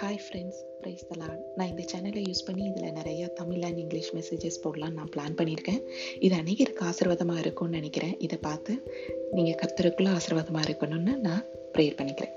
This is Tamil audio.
ஹாய் ஃப்ரெண்ட்ஸ் ப்ரைஸ் தலான் நான் இந்த சேனலை யூஸ் பண்ணி இதில் நிறையா தமிழ் அண்ட் இங்கிலீஷ் மெசேஜஸ் போடலான்னு நான் பிளான் பண்ணியிருக்கேன். இது அநேகருக்கு ஆசீர்வாதமாக இருக்கும்னு நினைக்கிறேன். இதை பார்த்து நீங்கள் கத்தருக்குள்ளே ஆசீர்வாதமாக இருக்கணும்னு நான் ப்ரேயர் பண்ணிக்கிறேன்.